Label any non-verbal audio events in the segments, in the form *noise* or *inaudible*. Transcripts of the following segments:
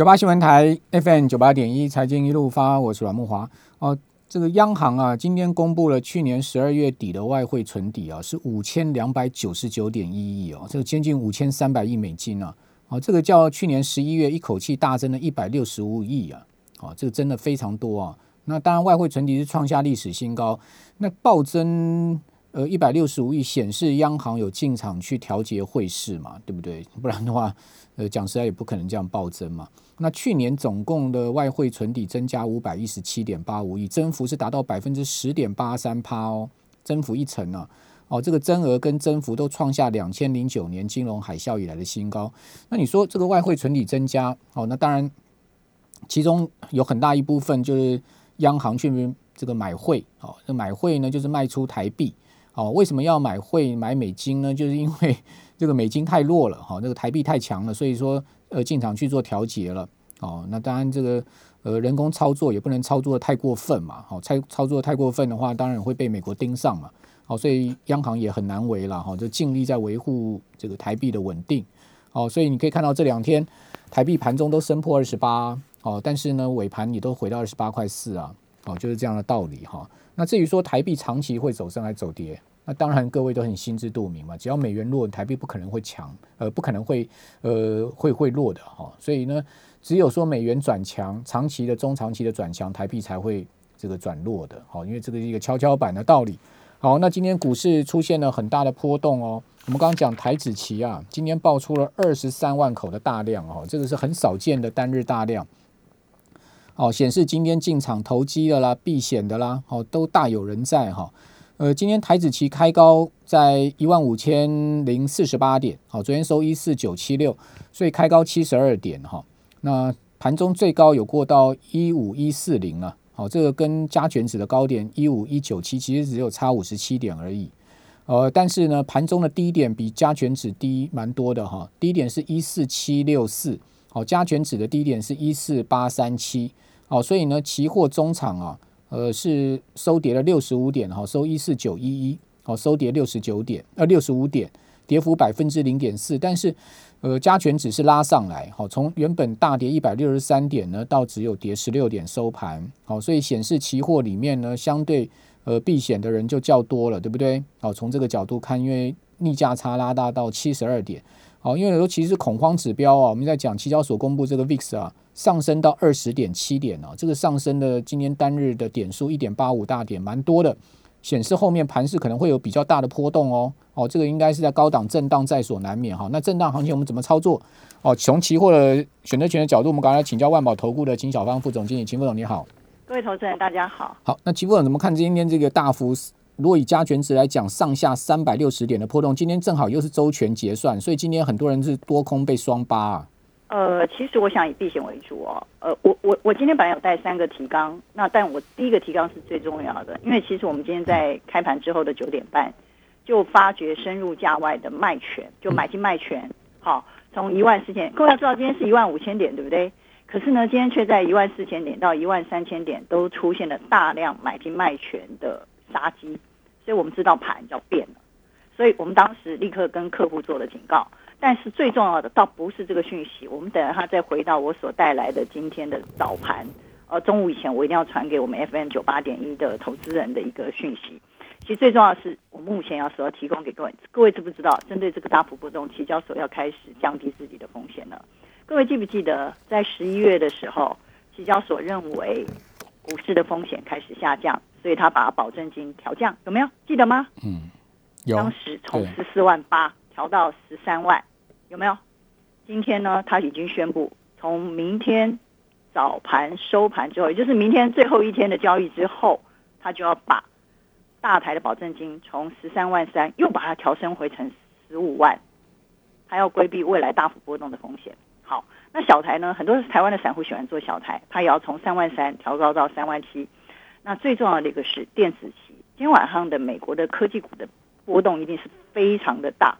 九八新闻台 FM 九八点一财经一路发，我是阮木华。哦，这个央行啊，今天公布了去年十二月底的外汇存底啊，是五千两百九十九点一亿哦，这个接近五千三百亿美金啊。哦，这个较去年十一月一口气大增了一百六十五亿啊。哦，这个真的非常多啊。那当然，外汇存底是创下历史新高，那暴增。呃，一百六十五亿显示央行有进场去调节汇市嘛，对不对？不然的话，呃，讲实在也不可能这样暴增嘛。那去年总共的外汇存底增加五百一十七点八五亿，增幅是达到百分之十点八三趴哦，增幅一成啊。哦，这个增额跟增幅都创下两千零九年金融海啸以来的新高。那你说这个外汇存底增加，哦，那当然其中有很大一部分就是央行去这个买汇，哦，那买汇呢就是卖出台币。哦，为什么要买汇买美金呢？就是因为 *laughs* 这个美金太弱了，哈，那个台币太强了，所以说呃进场去做调节了。哦，那当然这个呃人工操作也不能操作的太过分嘛，好，操操作太过分的话，当然会被美国盯上嘛。好，所以央行也很难为了，哈，就尽力在维护这个台币的稳定。哦，所以你可以看到这两天台币盘中都升破二十八，哦，但是呢尾盘你都回到二十八块四啊，哦，就是这样的道理哈。那至于说台币长期会走升还走跌，那当然各位都很心知肚明嘛。只要美元弱，台币不可能会强，呃，不可能会呃会会弱的哈。所以呢，只有说美元转强，长期的、中长期的转强，台币才会这个转弱的。好，因为这个是一个跷跷板的道理。好，那今天股市出现了很大的波动哦。我们刚刚讲台子期啊，今天爆出了二十三万口的大量哦，这个是很少见的单日大量。哦，显示今天进场投机的啦、避险的啦，哦，都大有人在哈。呃，今天台子期开高在一万五千零四十八点，好，昨天收一四九七六，所以开高七十二点哈。那盘中最高有过到一五一四零了，好，这个跟加权指的高点一五一九七其实只有差五十七点而已。呃，但是呢，盘中的低点比加权指低蛮多的哈，低点是一四七六四，好，加权指的低点是一四八三七。好，所以呢，期货中场啊，呃，是收跌了六十五点，哈，收一四九一一，好，收跌六十九点，呃，六十五点，跌幅百分之零点四。但是，呃，加权只是拉上来，好，从原本大跌一百六十三点呢，到只有跌十六点收盘，好，所以显示期货里面呢，相对呃避险的人就较多了，对不对？好，从这个角度看，因为逆价差拉大到七十二点。好，因为尤其是恐慌指标啊，我们在讲期交所公布这个 VIX 啊，上升到二十点七点啊，这个上升的今天单日的点数一点八五大点，蛮多的，显示后面盘势可能会有比较大的波动哦。哦，这个应该是在高档震荡在所难免哈。那震荡行情我们怎么操作？哦，从期货的选择权的角度，我们刚才请教万宝投顾的秦小芳副总经理，秦副总你好。各位投资人大家好。好，那秦副总怎么看今天这个大幅？如果以加权值来讲，上下三百六十点的波动，今天正好又是周全结算，所以今天很多人是多空被双八啊。呃，其实我想以避险为主哦。呃，我我我今天本来有带三个提纲，那但我第一个提纲是最重要的，因为其实我们今天在开盘之后的九点半就发觉深入价外的卖权，就买进卖权。好，从一万四千，各位要知道今天是一万五千点，对不对？可是呢，今天却在一万四千点到一万三千点都出现了大量买进卖权的杀机。所以我们知道盘要变了，所以我们当时立刻跟客户做了警告。但是最重要的倒不是这个讯息，我们等他再回到我所带来的今天的早盘，呃，中午以前我一定要传给我们 FM 九八点一的投资人的一个讯息。其实最重要的是，我目前要所要提供给各位，各位知不知道，针对这个大幅波动，期交所要开始降低自己的风险了。各位记不记得，在十一月的时候，期交所认为股市的风险开始下降。所以他把保证金调降，有没有记得吗？嗯，有。当时从十四万八调到十三万，有没有？今天呢，他已经宣布，从明天早盘收盘之后，也就是明天最后一天的交易之后，他就要把大台的保证金从十三万三又把它调升回成十五万，他要规避未来大幅波动的风险。好，那小台呢？很多台湾的散户喜欢做小台，他也要从三万三调高到三万七。那最重要的一个是电子期，今天晚上的美国的科技股的波动一定是非常的大。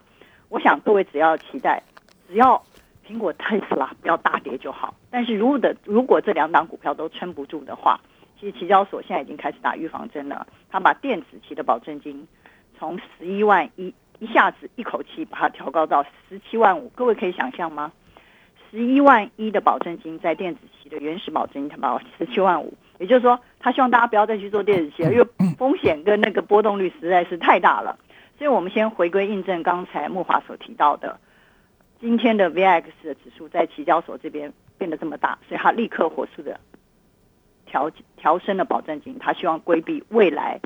我想各位只要期待，只要苹果、特斯拉不要大跌就好。但是如果的如果这两档股票都撑不住的话，其实期交所现在已经开始打预防针了。他把电子期的保证金从十一万一一下子一口气把它调高到十七万五，各位可以想象吗？十一万一的保证金在电子期的原始保证金，它保十七万五，也就是说，他希望大家不要再去做电子期了，因为风险跟那个波动率实在是太大了。所以我们先回归印证刚才木华所提到的，今天的 VIX 的指数在期交所这边变得这么大，所以他立刻火速的调调升了保证金，他希望规避未来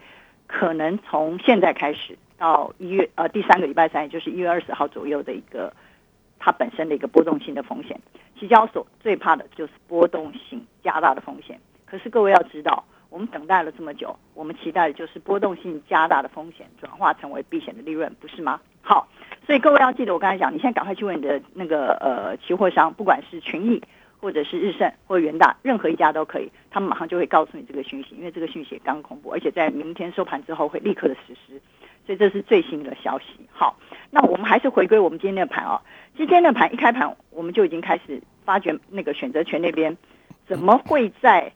可能从现在开始到一月呃第三个礼拜三，也就是一月二十号左右的一个。它本身的一个波动性的风险，期交所最怕的就是波动性加大的风险。可是各位要知道，我们等待了这么久，我们期待的就是波动性加大的风险转化成为避险的利润，不是吗？好，所以各位要记得我刚才讲，你现在赶快去问你的那个呃期货商，不管是群益或者是日盛或元大，任何一家都可以，他们马上就会告诉你这个讯息，因为这个讯息刚公布，而且在明天收盘之后会立刻的实施。所以这是最新的消息。好，那我们还是回归我们今天的盘哦。今天的盘一开盘，我们就已经开始发觉那个选择权那边怎么会在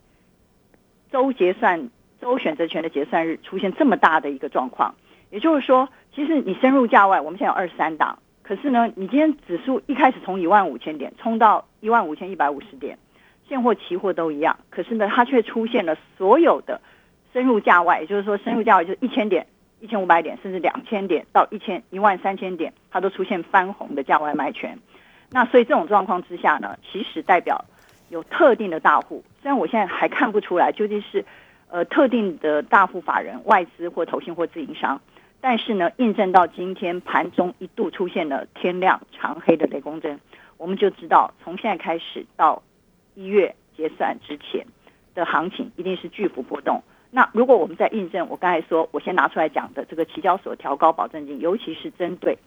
周结算、周选择权的结算日出现这么大的一个状况？也就是说，其实你深入价外，我们现在有二十三档，可是呢，你今天指数一开始从一万五千点冲到一万五千一百五十点，现货、期货都一样，可是呢，它却出现了所有的深入价外，也就是说，深入价外就是一千点。一千五百点，甚至两千点到一千一万三千点，它都出现翻红的价外卖权。那所以这种状况之下呢，其实代表有特定的大户，虽然我现在还看不出来究竟是呃特定的大户法人、外资或投信或自营商，但是呢，印证到今天盘中一度出现了天亮长黑的雷公针，我们就知道从现在开始到一月结算之前的行情一定是巨幅波动。那如果我们在印证我刚才说，我先拿出来讲的这个期交所调高保证金，尤其是针对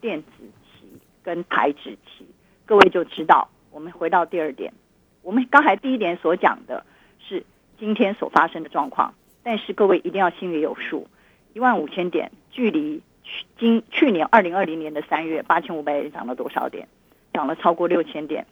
电子期跟台指期，各位就知道。我们回到第二点，我们刚才第一点所讲的是今天所发生的状况，但是各位一定要心里有数，一万五千点距离去今去年二零二零年的三月八千五百点涨了多少点？涨了超过六千点，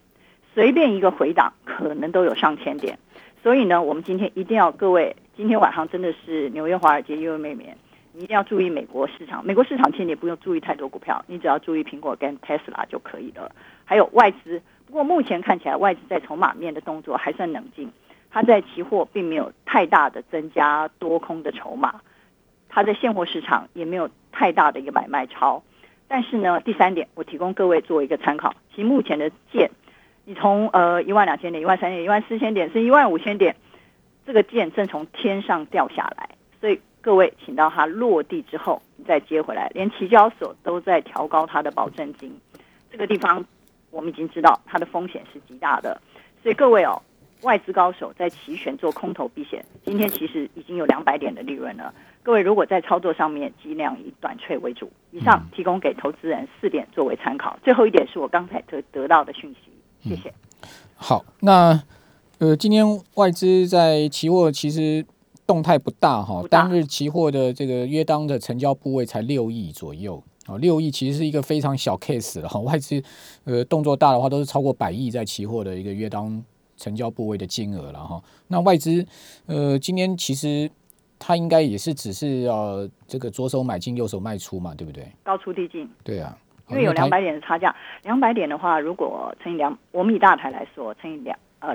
随便一个回档可能都有上千点。所以呢，我们今天一定要各位，今天晚上真的是纽约华尔街又又美眠，你一定要注意美国市场。美国市场其实你不用注意太多股票，你只要注意苹果跟特斯拉就可以了。还有外资，不过目前看起来外资在筹码面的动作还算冷静，它在期货并没有太大的增加多空的筹码，它在现货市场也没有太大的一个买卖超。但是呢，第三点我提供各位做一个参考，其目前的剑。你从呃一万两千点、一万三千点、一万四千点，是一万五千点，这个剑正从天上掉下来，所以各位请到它落地之后，你再接回来。连期交所都在调高它的保证金，这个地方我们已经知道它的风险是极大的，所以各位哦，外资高手在期权做空头避险，今天其实已经有两百点的利润了。各位如果在操作上面尽量以短脆为主。以上提供给投资人四点作为参考，最后一点是我刚才得得到的讯息。谢谢。好，那呃，今天外资在期货其实动态不大哈，当日期货的这个约当的成交部位才六亿左右啊，六亿其实是一个非常小 case 了哈。外资呃动作大的话，都是超过百亿在期货的一个月当成交部位的金额了哈。那外资呃今天其实它应该也是只是呃这个左手买进，右手卖出嘛，对不对？高出低进。对啊。因为有两百点的差价，两百点的话，如果乘以两，我们以大台来说，乘以两，呃，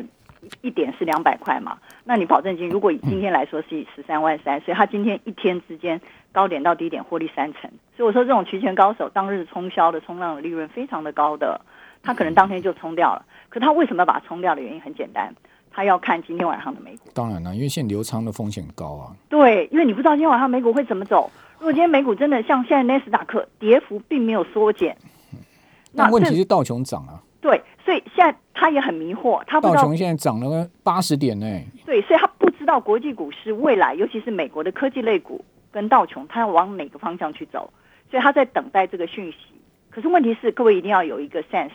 一点是两百块嘛。那你保证金，如果以今天来说是以十三万三，所以他今天一天之间高点到低点获利三成。所以我说这种期权高手当日冲销的冲浪的利润非常的高的，他可能当天就冲掉了。可他为什么要把它冲掉的原因很简单，他要看今天晚上的美股。当然了，因为现在流仓的风险高啊。对，因为你不知道今天晚上美股会怎么走。如果今天美股真的像现在纳斯达克跌幅并没有缩减，那问题是道琼涨啊。对，所以现在他也道琼现在涨了八十点呢。对，所以他不知道国际股市未来，尤其是美国的科技类股跟道琼，他要往哪个方向去走，所以他在等待这个讯息。可是问题是，各位一定要有一个 sense，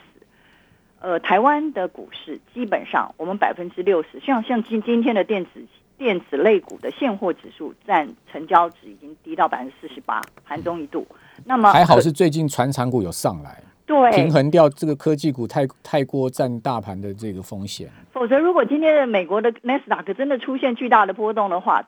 呃，台湾的股市基本上我们百分之六十，像像今今天的电子。电子类股的现货指数占成交值已经低到百分之四十八，盘中一度。那么还好是最近传产股有上来，对，平衡掉这个科技股太太过占大盘的这个风险。否则，如果今天的美国的纳斯达克真的出现巨大的波动的话，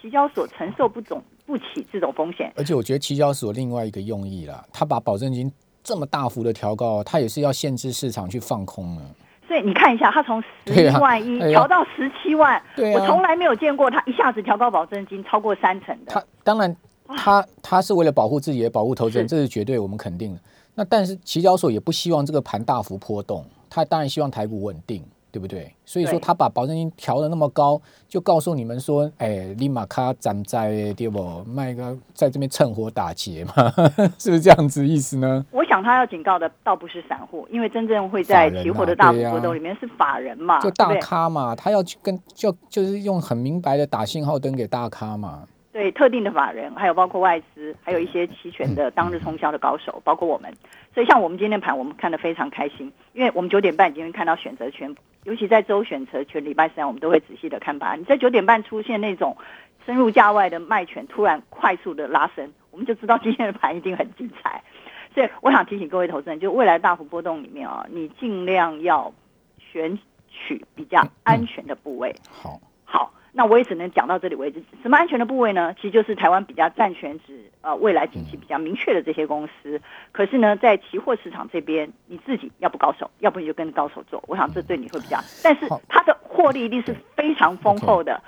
期交所承受不总不起这种风险。而且，我觉得期交所另外一个用意啦，他把保证金这么大幅的调高，他也是要限制市场去放空了。所以你看一下，他从十一万一调到十七万，我从来没有见过他一下子调高保证金超过三成的。它当然，他他是为了保护自己的保护投资人，这是绝对我们肯定的。那但是期交所也不希望这个盘大幅波动，他当然希望台股稳定。对不对？所以说他把保证金调的那么高，就告诉你们说，哎，立马卡站在对不？卖个在这边趁火打劫嘛，*laughs* 是不是这样子意思呢？我想他要警告的倒不是散户，因为真正会在期货的大幅波动里面是法人嘛，就大咖嘛，他要去跟就就是用很明白的打信号灯给大咖嘛。对特定的法人，还有包括外资，还有一些期权的当日冲销的高手，包括我们。所以像我们今天盘，我们看得非常开心，因为我们九点半已经看到选择权，尤其在周选择权礼拜三，我们都会仔细的看盘。你在九点半出现那种深入价外的卖权，突然快速的拉升，我们就知道今天的盘一定很精彩。所以我想提醒各位投资人，就未来大幅波动里面啊，你尽量要选取比较安全的部位。好，好。那我也只能讲到这里为止。什么安全的部位呢？其实就是台湾比较占全值，呃，未来景气比较明确的这些公司。可是呢，在期货市场这边，你自己要不高手，要不你就跟着高手做。我想这对你会比较，但是它的获利一定是非常丰厚的。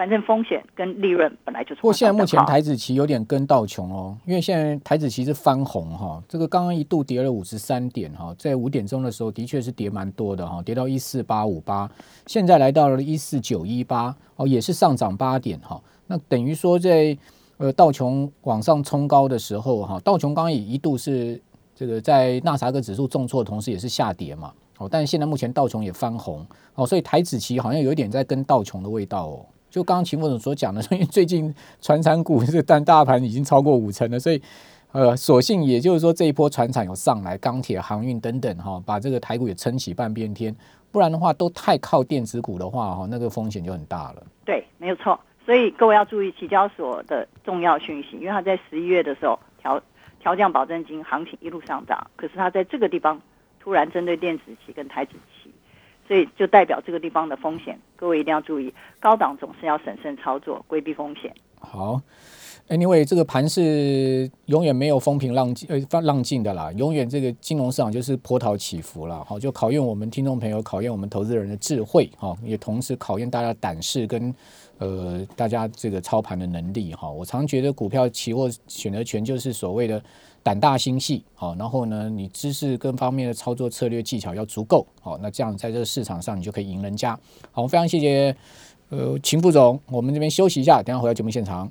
反正风险跟利润本来就是。不过现在目前台子期有点跟道穷哦，因为现在台子期是翻红哈，这个刚刚一度跌了五十三点哈，在五点钟的时候的确是跌蛮多的哈，跌到一四八五八，现在来到了一四九一八哦，也是上涨八点哈。那等于说在呃道琼往上冲高的时候哈，道琼刚刚也一度是这个在纳萨克指数重挫的同时也是下跌嘛哦，但是现在目前道琼也翻红哦，所以台子期好像有一点在跟道琼的味道哦。就刚刚秦副总所讲的，*laughs* 因为最近船产股这但大盘已经超过五成了，所以呃，所幸也就是说这一波船产有上来，钢铁、航运等等哈，把这个台股也撑起半边天。不然的话，都太靠电子股的话哈，那个风险就很大了。对，没有错。所以各位要注意期交所的重要讯息，因为它在十一月的时候调调降保证金，行情一路上涨，可是它在这个地方突然针对电子期跟台子期。所以就代表这个地方的风险，各位一定要注意。高档总是要审慎操作，规避风险。好，Anyway，这个盘是永远没有风平浪静呃浪静的啦，永远这个金融市场就是波涛起伏了。好，就考验我们听众朋友，考验我们投资人的智慧，哈，也同时考验大家胆识跟呃大家这个操盘的能力。哈，我常觉得股票期货选择权就是所谓的。胆大心细，好，然后呢，你知识各方面的操作策略技巧要足够，好，那这样在这个市场上你就可以赢人家。好，非常谢谢，呃，秦副总，我们这边休息一下，等下回到节目现场。